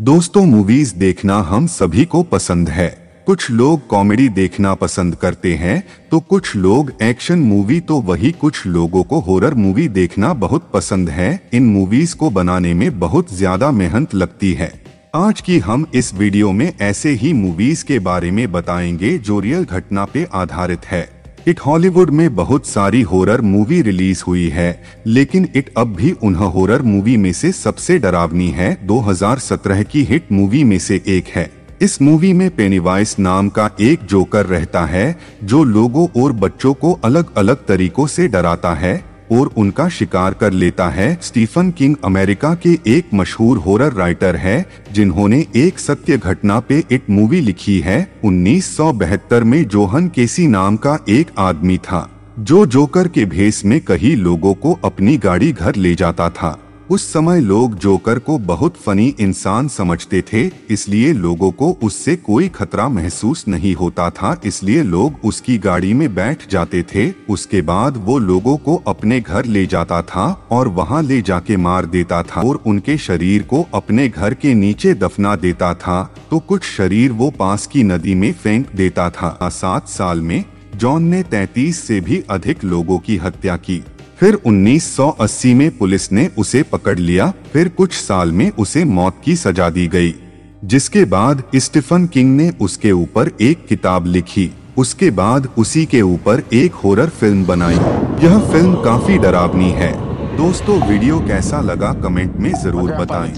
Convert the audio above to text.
दोस्तों मूवीज़ देखना हम सभी को पसंद है। कुछ लोग कॉमेडी देखना पसंद करते हैं तो कुछ लोग एक्शन मूवी तो वही कुछ लोगों को हॉरर मूवी देखना बहुत पसंद है। इन मूवीज़ को बनाने में बहुत ज़्यादा मेहनत लगती है। आज की हम इस वीडियो में ऐसे ही मूवीज़ के बारे में बताएँगे, जो रियल घटना पे आधारित है। इट हॉलीवुड में बहुत सारी हॉरर मूवी रिलीज़ हुई है, लेकिन इट अब भी उन हॉरर मूवी में से सबसे डरावनी है 2017 की हिट मूवी में से एक है। इस मूवी में पेनीवाइस नाम का एक जोकर रहता है, जो लोगों और बच्चों को अलग अलग तरीकों से डराता है और उनका शिकार कर लेता है। स्टीफन किंग अमेरिका के एक मशहूर हॉरर राइटर है, जिन्होंने एक सत्य घटना पे एक मूवी लिखी है 1972 में जोहन केसी नाम का एक आदमी था, जो जोकर के भेस में कई लोगों को अपनी गाड़ी घर ले जाता था। उस समय लोग जोकर को बहुत फनी इंसान समझते थे, इसलिए लोगों को उससे कोई खतरा महसूस नहीं होता था, इसलिए लोग उसकी गाड़ी में बैठ जाते थे, उसके बाद वो लोगों को अपने घर ले जाता था और वहाँ ले जाके मार देता था और उनके शरीर को अपने घर के नीचे दफना देता था तो कुछ शरीर वो पास की नदी में फेंक देता था। सात साल में जॉन ने तैतीस से भी अधिक लोगों की हत्या की। फिर 1980 में पुलिस ने उसे पकड़ लिया फिर कुछ साल में उसे मौत की सजा दी गई जिसके बाद स्टीफन किंग ने उसके ऊपर एक किताब लिखी उसके बाद उसी के ऊपर एक हॉरर फ़िल्म बनाई। यह फ़िल्म काफ़ी डरावनी है। दोस्तों वीडियो कैसा लगा कमेंट में ज़रूर बताएँ।